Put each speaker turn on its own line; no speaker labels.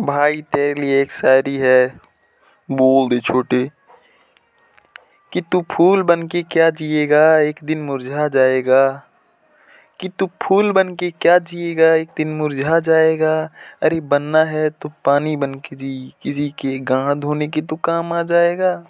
भाई, तेरे लिए एक शायरी है। बोल दे छोटे। कि तू फूल बन के क्या जिएगा, एक दिन मुरझा जाएगा। कि तू फूल बन के क्या जिएगा, एक दिन मुरझा जाएगा। अरे बनना है तो पानी बन के जी। किसी के गाँव धोने के तो काम आ जाएगा।